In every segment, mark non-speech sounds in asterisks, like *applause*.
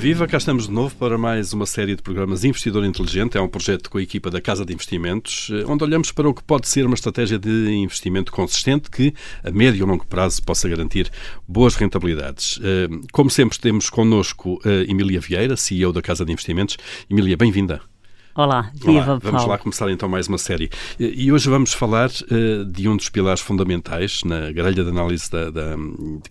Viva, cá estamos de novo para mais uma série de programas Investidor Inteligente. É um projeto com a equipa da Casa de Investimentos, eh, onde olhamos para o que pode ser uma estratégia de investimento consistente que, a médio e longo prazo, possa garantir boas rentabilidades. Eh, como sempre, temos connosco a Emília Vieira, CEO da Casa de Investimentos. Emília, bem-vinda. Olá, viva Olá, Vamos Paulo. lá começar então mais uma série. E hoje vamos falar uh, de um dos pilares fundamentais na grelha de análise da, da,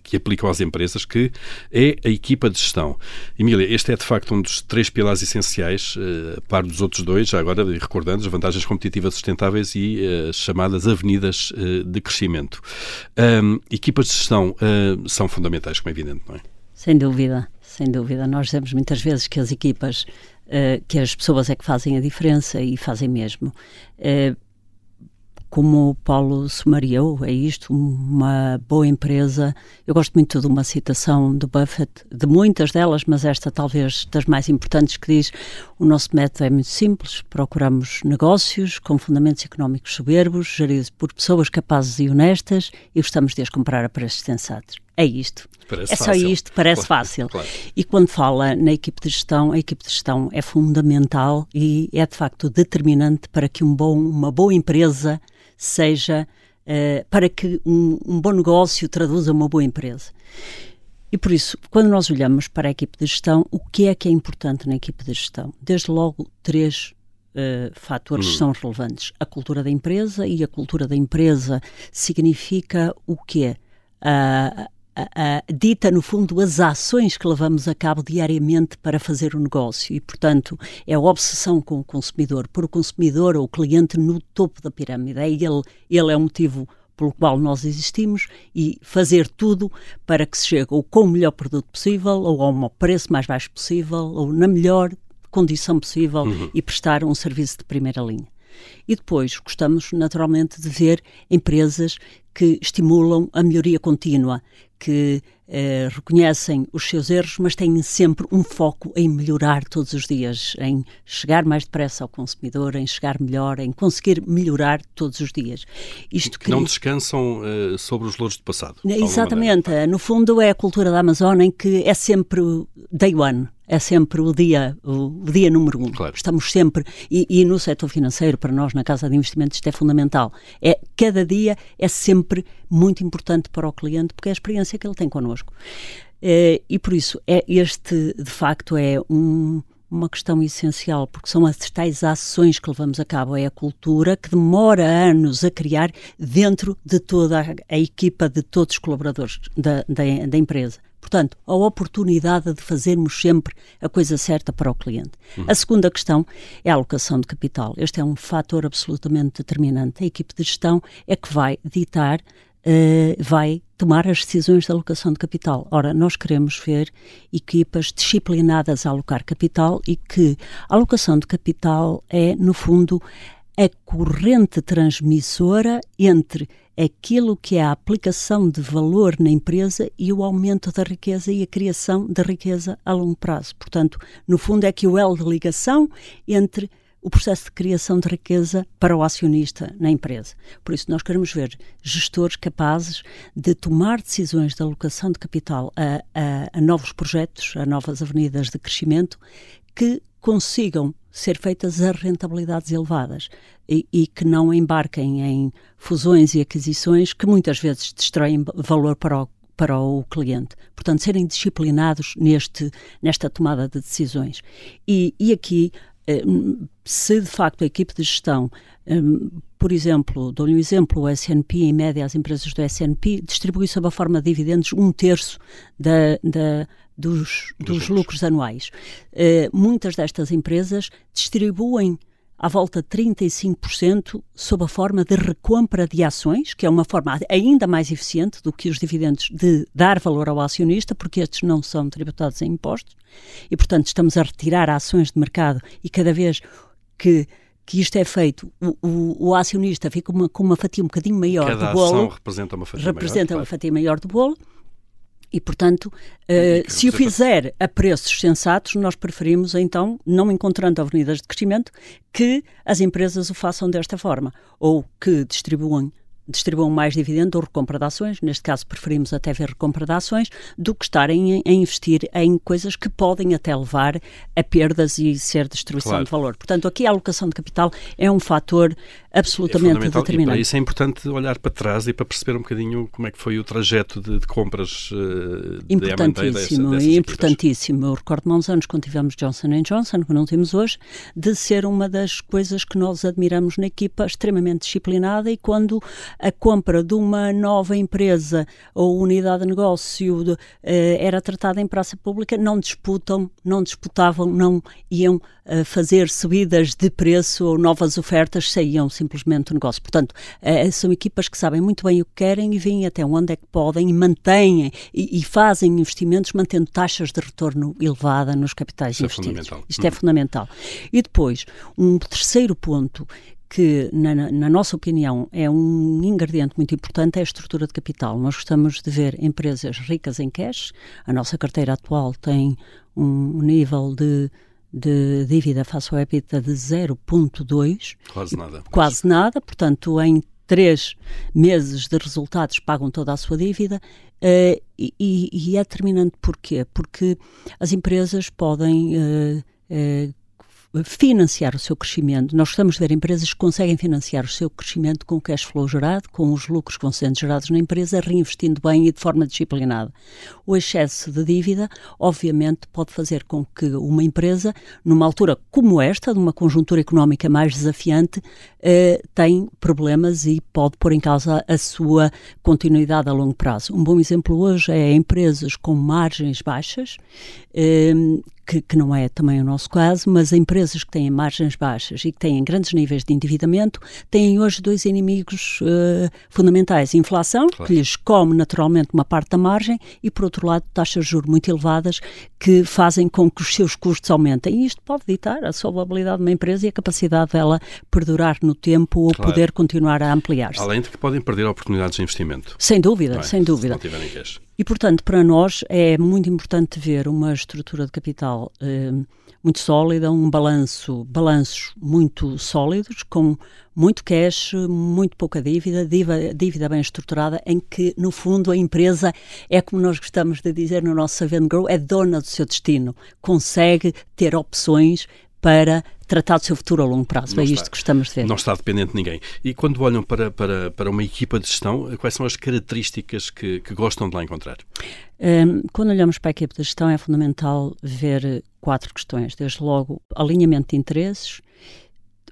que aplicam às empresas, que é a equipa de gestão. Emília, este é de facto um dos três pilares essenciais, uh, a par dos outros dois, já agora recordando as vantagens competitivas sustentáveis e as uh, chamadas avenidas de crescimento. equipas de gestão são fundamentais, como é evidente, não é? Sem dúvida, sem dúvida. Nós dizemos muitas vezes que as equipas uh, que as pessoas é que fazem a diferença e fazem mesmo. Uh, como o Paulo sumariou, é isto, uma boa empresa. Eu gosto muito de uma citação do Buffett, de muitas delas, mas esta talvez das mais importantes, que diz: O nosso método é muito simples, procuramos negócios com fundamentos económicos soberbos, geridos por pessoas capazes e honestas e gostamos de as comprar a preços sensatos. É isto. Parece é só fácil. isto, parece claro, fácil. Claro. E quando fala na equipe de gestão, a equipe de gestão é fundamental e é de facto determinante para que um bom, uma boa empresa seja uh, para que um, um, bom negócio traduza uma boa empresa. E por isso, quando nós olhamos para a equipe de gestão, o que é que é importante na equipe de gestão? Desde logo, três uh, fatores hum. são relevantes. A cultura da empresa, e a cultura da empresa significa o quê? Uh, uh, dita, no fundo, as ações que levamos a cabo diariamente para fazer o negócio e, portanto, é a obsessão com o consumidor, pôr o consumidor ou o cliente no topo da pirâmide. É ele, ele é o motivo pelo qual nós existimos e fazer tudo para que se chegue ou com o melhor produto possível ou ao preço mais baixo possível ou na melhor condição possível uhum. e prestar um serviço de primeira linha. E depois gostamos naturalmente de ver empresas que estimulam a melhoria contínua, que eh, reconhecem os seus erros, mas têm sempre um foco em melhorar todos os dias, em chegar mais depressa ao consumidor, em chegar melhor, em conseguir melhorar todos os dias. Isto que, que não descansam uh, sobre os louros do passado. Exatamente. No fundo, é a cultura da Amazônia em que é sempre day one é sempre o dia, o, o dia número um. Claro. Estamos sempre, e, e, no setor financeiro, para nós, na Casa de Investimentos, isto é fundamental. É, cada dia é sempre muito importante para o cliente, porque é a experiência que ele tem connosco. É, e por isso, é, este, de facto, é um, uma questão essencial, porque são as tais ações que levamos a cabo, é a cultura que demora anos a criar dentro de toda a, a equipa, de todos os colaboradores da, da, da empresa. Portanto, a oportunidade de fazermos sempre a coisa certa para o cliente. Uhum. A segunda questão é a alocação de capital. Este é um fator absolutamente determinante. A equipe de gestão é que vai ditar, uh, vai tomar as decisões de alocação de capital. Ora, nós queremos ver equipas disciplinadas a alocar capital e que a alocação de capital é, no fundo, a corrente transmissora entre aquilo que é a aplicação de valor na empresa e o aumento da riqueza e a criação da riqueza a longo prazo. Portanto, no fundo, é que o elo de ligação entre o processo de criação de riqueza para o acionista na empresa. Por isso, nós queremos ver gestores capazes de tomar decisões de alocação de capital a, a, a novos projetos, a novas avenidas de crescimento, que consigam ser feitas a rentabilidades elevadas e, e, que não embarquem em fusões e aquisições que muitas vezes destroem valor para o, para o cliente. Portanto, serem disciplinados neste, nesta tomada de decisões. E, e aqui, se de facto a equipe de gestão eh, por exemplo, dou-lhe um exemplo, o S&P, em média, as empresas do S&P distribuem sob a forma de dividendos um terço da, da, dos, dos lucros anuais. Uh, muitas destas empresas distribuem à volta de 35% sob a forma de recompra de ações, que é uma forma ainda mais eficiente do que os dividendos de dar valor ao acionista, porque estes não são tributados em impostos, e portanto estamos a retirar ações de mercado e cada vez que que isto é feito, o, o, o acionista fica uma, com uma fatia um bocadinho maior Cada do bolo. representa uma fatia representa maior. uma fatia maior do bolo. E, portanto, uh, se o fizer a preços sensatos, nós preferimos, então, não encontrando avenidas de crescimento, que as empresas o façam desta forma. Ou que distribuam distribuam mais dividendo ou recompra de ações, neste caso preferimos até ver recompra de ações, do que estarem a investir em coisas que podem até levar a perdas e ser destruição claro. de valor. Portanto, aqui a alocação de capital é um fator absolutamente é determinante. E isso é importante olhar para trás e para perceber um bocadinho como é que foi o trajeto de, de compras uh, Importantíssimo, de importantíssimo. Eu recordo-me há uns anos, quando tivemos Johnson Johnson, que não temos hoje, de ser uma das coisas que nós admiramos na equipa, extremamente disciplinada e quando a compra de uma nova empresa ou unidade de negócio de, uh, era tratada em praça pública, não disputam, não disputavam, não iam uh, fazer subidas de preço ou novas ofertas, saíam simplesmente do negócio. Portanto, uh, são equipas que sabem muito bem o que querem e veem até onde é que podem e mantêm e, e fazem investimentos mantendo taxas de retorno elevada nos capitais Isso é investidos. É fundamental. Isto é fundamental. E depois, um terceiro ponto que, na, na, nossa opinião, é um ingrediente muito importante é a estrutura de capital. Nós gostamos de ver empresas ricas em cash. A nossa carteira atual tem um nível de, de dívida face ao EBITDA de 0,2. Quase nada. Quase nada. Portanto, em três meses de resultados pagam toda a sua dívida. Uh, e, e, é determinante porquê? Porque as empresas podem uh, uh, financiar o seu crescimento. Nós estamos de ver empresas que conseguem financiar o seu crescimento com o cash flow gerado, com os lucros que vão sendo gerados na empresa, reinvestindo bem e de forma disciplinada. O excesso de dívida, obviamente, pode fazer com que uma empresa, numa altura como esta, de uma conjuntura económica mais desafiante, eh, problemas e pode pôr em causa a sua continuidade a longo prazo. Um bom exemplo hoje é empresas com margens baixas, eh, que, que, não é também o nosso caso, mas empresas que têm margens baixas e que têm grandes níveis de endividamento têm hoje dois inimigos uh, fundamentais: inflação, claro. que lhes come naturalmente uma parte da margem, e por outro lado, taxas de juros muito elevadas que fazem com que os seus custos aumentem. E isto pode ditar a solvabilidade de uma empresa e a capacidade dela perdurar no tempo ou claro. poder continuar a ampliar-se. Além de que podem perder oportunidades de investimento. Sem dúvida, é? sem dúvida. Se não tiverem cash. E, portanto, para nós é muito importante ver uma estrutura de capital eh, muito sólida, um balanço, balanços muito sólidos, com muito cash, muito pouca dívida, dívida, dívida bem estruturada, em que, no fundo, a empresa é, como nós gostamos de dizer no nosso Save Grow, é dona do seu destino, consegue ter opções para tratar do seu futuro a longo prazo. Não é está, isto que gostamos de ver. Não está dependente de ninguém. E quando olham para, para, para uma equipa de gestão, quais são as características que, que gostam de lá encontrar? Um, quando olhamos para a equipa de gestão, é fundamental ver quatro questões. Desde logo, alinhamento de interesses,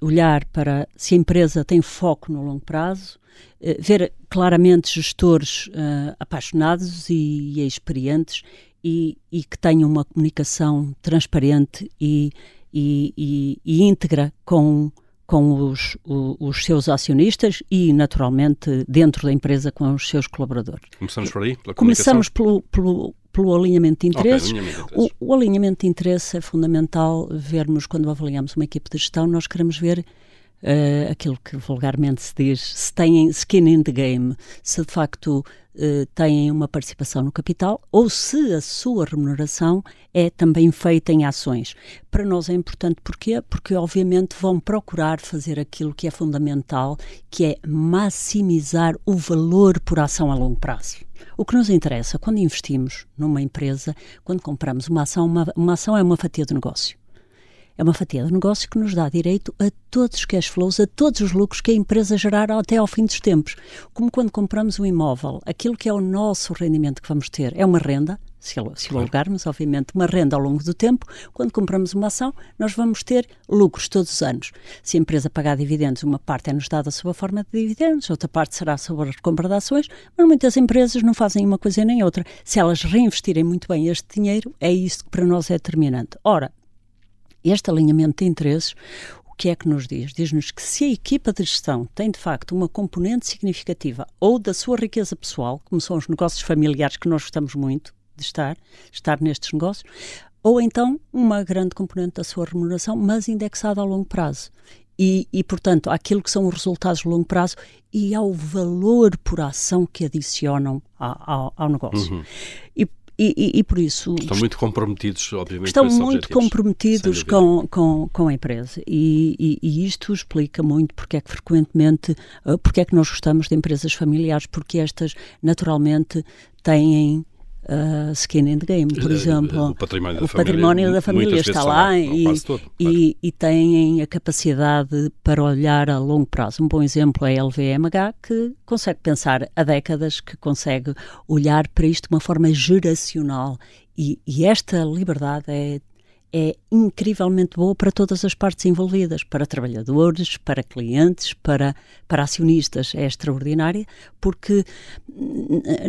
olhar para se a empresa tem foco no longo prazo, uh, ver claramente gestores uh, apaixonados e, e experientes e, e, que tenham uma comunicação transparente e e, e, e íntegra com, com os, o, os seus acionistas e, naturalmente, dentro da empresa com os seus colaboradores. Começamos por aí? Começamos pelo, pelo, pelo alinhamento de interesses. Okay, alinhamento de interesses. O, o, alinhamento de interesse é fundamental vermos, quando avaliamos uma equipe de gestão, nós queremos ver uh, aquilo que vulgarmente se diz, se têm skin in the game, se de facto uh, têm uma participação no capital ou se a sua remuneração é também feita em ações. Para nós é importante porquê? Porque obviamente vão procurar fazer aquilo que é fundamental, que é maximizar o valor por ação a longo prazo. O que nos interessa quando investimos numa empresa, quando compramos uma ação, uma, uma ação é uma fatia de negócio. É uma fatia de negócio que nos dá direito a todos os cash flows, a todos os lucros que a empresa gerar até ao fim dos tempos. Como quando compramos um imóvel, aquilo que é o nosso rendimento que vamos ter é uma renda, se, se o alugarmos, obviamente, uma renda ao longo do tempo. Quando compramos uma ação, nós vamos ter lucros todos os anos. Se a empresa pagar dividendos, uma parte é-nos dada sob a forma de dividendos, outra parte será sobre a compra de ações, mas muitas empresas não fazem uma coisa nem outra. Se elas reinvestirem muito bem este dinheiro, é isso que para nós é determinante. Ora, este alinhamento de interesses, o que é que nos diz? Diz-nos que se a equipa de gestão tem de facto uma componente significativa ou da sua riqueza pessoal, como são os negócios familiares que nós gostamos muito de estar, estar nestes negócios, ou então uma grande componente da sua remuneração, mas indexada a longo prazo. E, e, portanto, àquilo que são os resultados de longo prazo e ao valor por ação que adicionam ao, ao, ao negócio. Uhum. E e, e, e, por isso... Estão muito comprometidos, obviamente, Estão muito comprometidos com, com, com a empresa. E, e, isto explica muito porque é que frequentemente, uh, porque é que nós gostamos de empresas familiares, porque estas naturalmente têm uh, skin in the game, por *laughs* exemplo. O património da o família, património da família está lá e, todo, e, e, têm a capacidade para olhar a longo prazo. Um bom exemplo é a LVMH, que consegue pensar há décadas, que consegue olhar para isto de uma forma geracional. E, e esta liberdade é é incrivelmente boa para todas as partes envolvidas, para trabalhadores, para clientes, para, para acionistas. É extraordinária, porque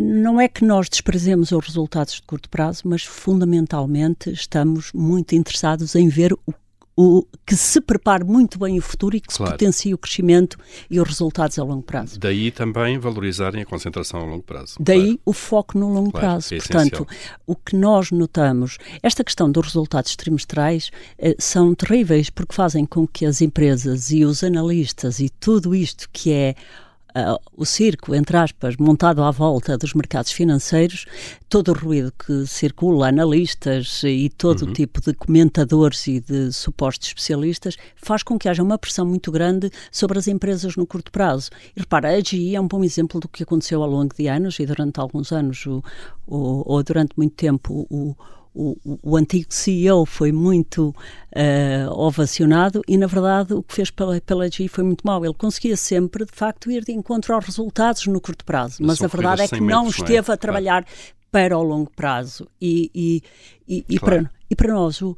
não é que nós desprezemos os resultados de curto prazo, mas fundamentalmente estamos muito interessados em ver o o, que se prepare muito bem o futuro e que claro. se potencie o crescimento e os resultados a longo prazo. Daí também valorizarem a concentração a longo prazo. Daí claro. o foco no longo claro, prazo. É Portanto, o que nós notamos, esta questão dos resultados trimestrais eh, são terríveis porque fazem com que as empresas e os analistas e tudo isto que é uh, o circo, entre aspas, montado à volta dos mercados financeiros, todo o ruído que circula, analistas e todo uhum. tipo de comentadores e de supostos especialistas, faz com que haja uma pressão muito grande sobre as empresas no curto prazo. E repara, a GE é um bom exemplo do que aconteceu ao longo de anos e durante alguns anos, o, o, ou durante muito tempo, o o, o, antigo CEO foi muito uh, ovacionado e, na verdade, o que fez pela, pela GE foi muito mau. Ele conseguia sempre, de facto, ir de encontro aos resultados no curto prazo, mas, a verdade é que não esteve não é? a trabalhar claro. para o longo prazo. E, e, e, e claro. para, e para nós, o,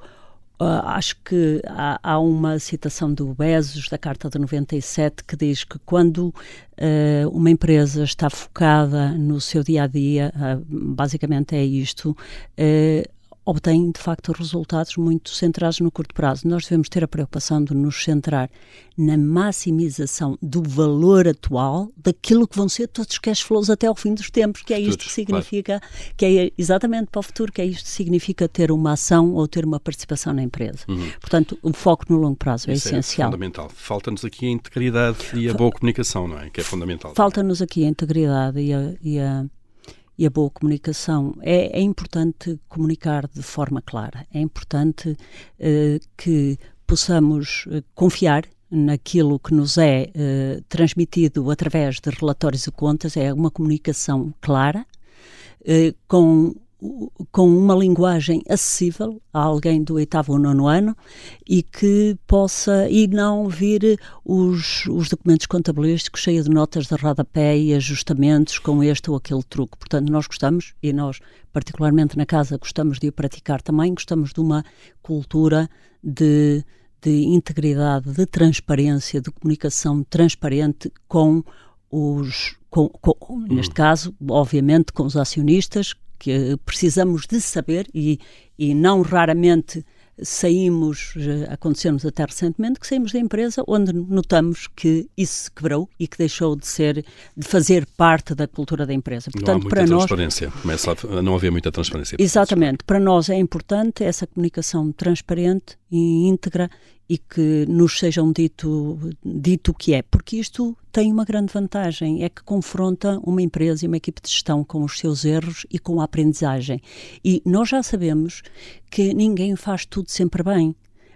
Uh, acho que há, há, uma citação do Bezos, da Carta de 97, que diz que quando uh, uma empresa está focada no seu dia a dia, uh, basicamente é isto, obtém de facto resultados muito centrados no curto prazo. Nós devemos ter a preocupação de nos centrar na maximização do valor atual daquilo que vão ser todos os cash flows até ao fim dos tempos, que é isto que significa, claro. que é exatamente para o futuro, que é isto que significa ter uma ação ou ter uma participação na empresa. Uhum. Portanto, o foco no longo prazo é Isso é essencial. É fundamental. Falta-nos aqui a integridade e a boa comunicação, não é? Que é fundamental. Falta-nos aqui a integridade e a, e a e a boa comunicação. É, é importante comunicar de forma clara, é importante uh, que possamos uh, confiar naquilo que nos é uh, transmitido através de relatórios e contas, é uma comunicação clara, com com uma linguagem acessível a alguém do oitavo ou nono ano e que possa, e não vir os, os documentos contabilísticos cheios de notas de rodapé e ajustamentos com este ou aquele truque. Portanto, nós gostamos, e nós, particularmente na casa, gostamos de o praticar também, gostamos de uma cultura de, de integridade, de transparência, de comunicação transparente com os, com, com, neste hum. caso, obviamente, com os acionistas, que precisamos de saber e, e não raramente saímos, aconteceu-nos até recentemente, que saímos da empresa onde notamos que isso se quebrou e que deixou de ser, de fazer parte da cultura da empresa. Portanto, não há muita para transparência, nós, começa a não haver muita transparência. Exatamente, para nós é importante essa comunicação transparente e íntegra e que nos sejam dito, dito o que é, porque isto tem uma grande vantagem, é que confronta uma empresa e uma equipe de gestão com os seus erros e com a aprendizagem. E nós já sabemos que ninguém faz tudo sempre bem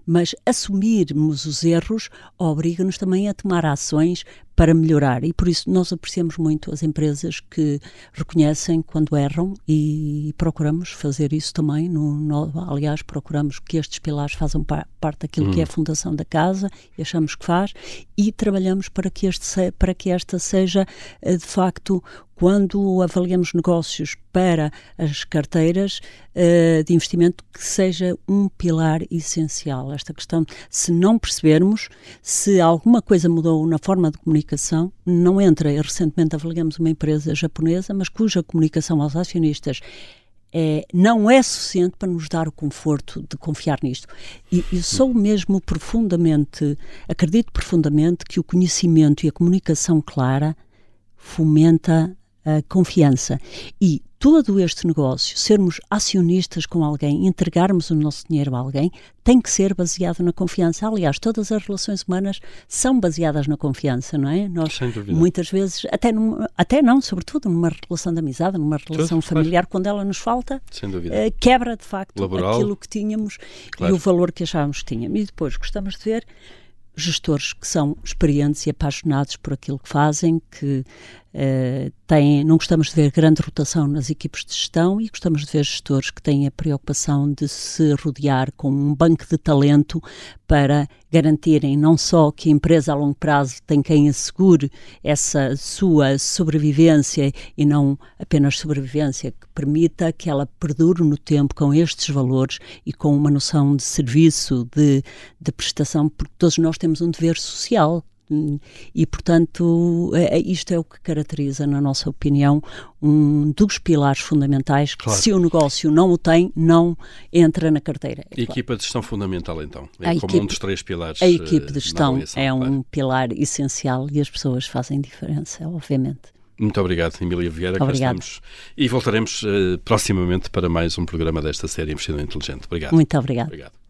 mas assumirmos os erros obriga-nos também a tomar ações para melhorar e por isso nós apreciamos muito as empresas que reconhecem quando erram e procuramos fazer isso também. No, no aliás, procuramos que estes pilares façam par, parte daquilo hum. que é a hum. fundação da casa e achamos que faz e trabalhamos para que, este, para que esta seja eh, de facto quando avaliamos negócios para as carteiras uh, de investimento, que seja um pilar essencial. Esta questão, se não percebermos, se alguma coisa mudou na forma de comunicação, não entra. Recentemente avaliamos uma empresa japonesa, mas cuja comunicação aos acionistas é, não é suficiente para nos dar o conforto de confiar nisto. E eu sou mesmo profundamente, acredito profundamente que o conhecimento e a comunicação clara fomenta a confiança. E todo este negócio, sermos acionistas com alguém, entregarmos o nosso dinheiro a alguém, tem que ser baseado na confiança. Aliás, todas as relações humanas são baseadas na confiança, não é? Nós, muitas vezes, até, num, até não, sobretudo numa relação de amizade, numa relação Tudo, familiar, claro. quando ela nos falta, uh, quebra de facto Laboral, aquilo que tínhamos claro. e o valor que achávamos que tínhamos. E depois gostamos de ver gestores que são experientes e apaixonados por aquilo que fazem, que uh, têm, não gostamos de ver grande rotação nas equipes de gestão e gostamos de ver gestores que têm a preocupação de se rodear com um banco de talento para garantirem não só que a empresa a longo prazo tem quem assegure essa sua sobrevivência e não apenas sobrevivência, que permita que ela perdure no tempo com estes valores e com uma noção de serviço, de, de prestação, porque todos nós temos um dever social e, portanto, é, é, isto é o que caracteriza, na nossa opinião, um dos pilares fundamentais que, claro. se o negócio não o tem, não entra na carteira. É claro. equipa de gestão fundamental, então? É a como equipe, um dos três pilares. A equipe de eh, gestão é um claro. pilar essencial e as pessoas fazem diferença, obviamente. Muito obrigado, Emília Vieira. Obrigado. estamos. E voltaremos uh, proximamente para mais um programa desta série Investidor Inteligente. Obrigado. Muito obrigado. obrigado.